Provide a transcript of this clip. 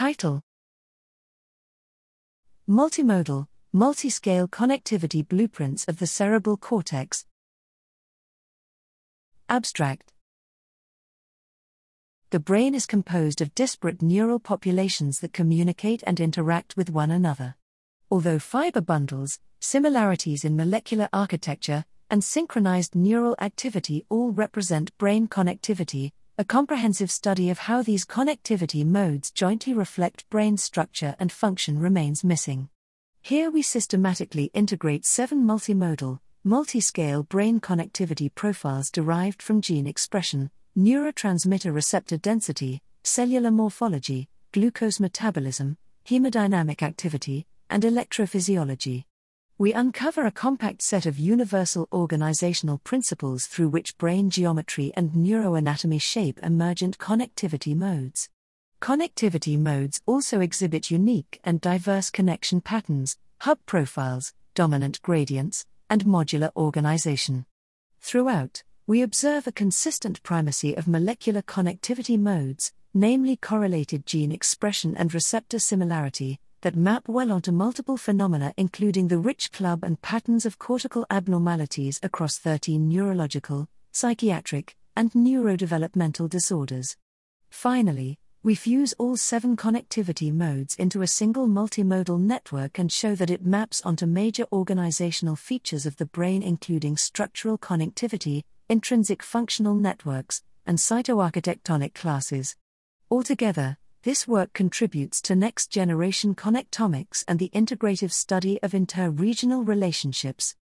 Title Multimodal, Multi-Scale Connectivity Blueprints of the Cerebral Cortex. Abstract The brain is composed of disparate neural populations that communicate and interact with one another. Although fiber bundles, similarities in molecular architecture, and synchronized neural activity all represent brain connectivity, a comprehensive study of how these connectivity modes jointly reflect brain structure and function remains missing. Here we systematically integrate seven multimodal, multi-scale brain connectivity profiles derived from gene expression, neurotransmitter receptor density, cellular morphology, glucose metabolism, hemodynamic activity, and electrophysiology we uncover a compact set of universal organizational principles through which brain geometry and neuroanatomy shape emergent connectivity modes. Connectivity modes also exhibit unique and diverse connection patterns, hub profiles, dominant gradients, and modular organization. Throughout, we observe a consistent primacy of molecular connectivity modes, namely correlated gene expression and receptor similarity, that map well onto multiple phenomena, including the rich club and patterns of cortical abnormalities across 13 neurological, psychiatric, and neurodevelopmental disorders. Finally, we fuse all seven connectivity modes into a single multimodal network and show that it maps onto major organizational features of the brain, including structural connectivity, intrinsic functional networks, and cytoarchitectonic classes. Altogether, this work contributes to next generation connectomics and the integrative study of inter regional relationships.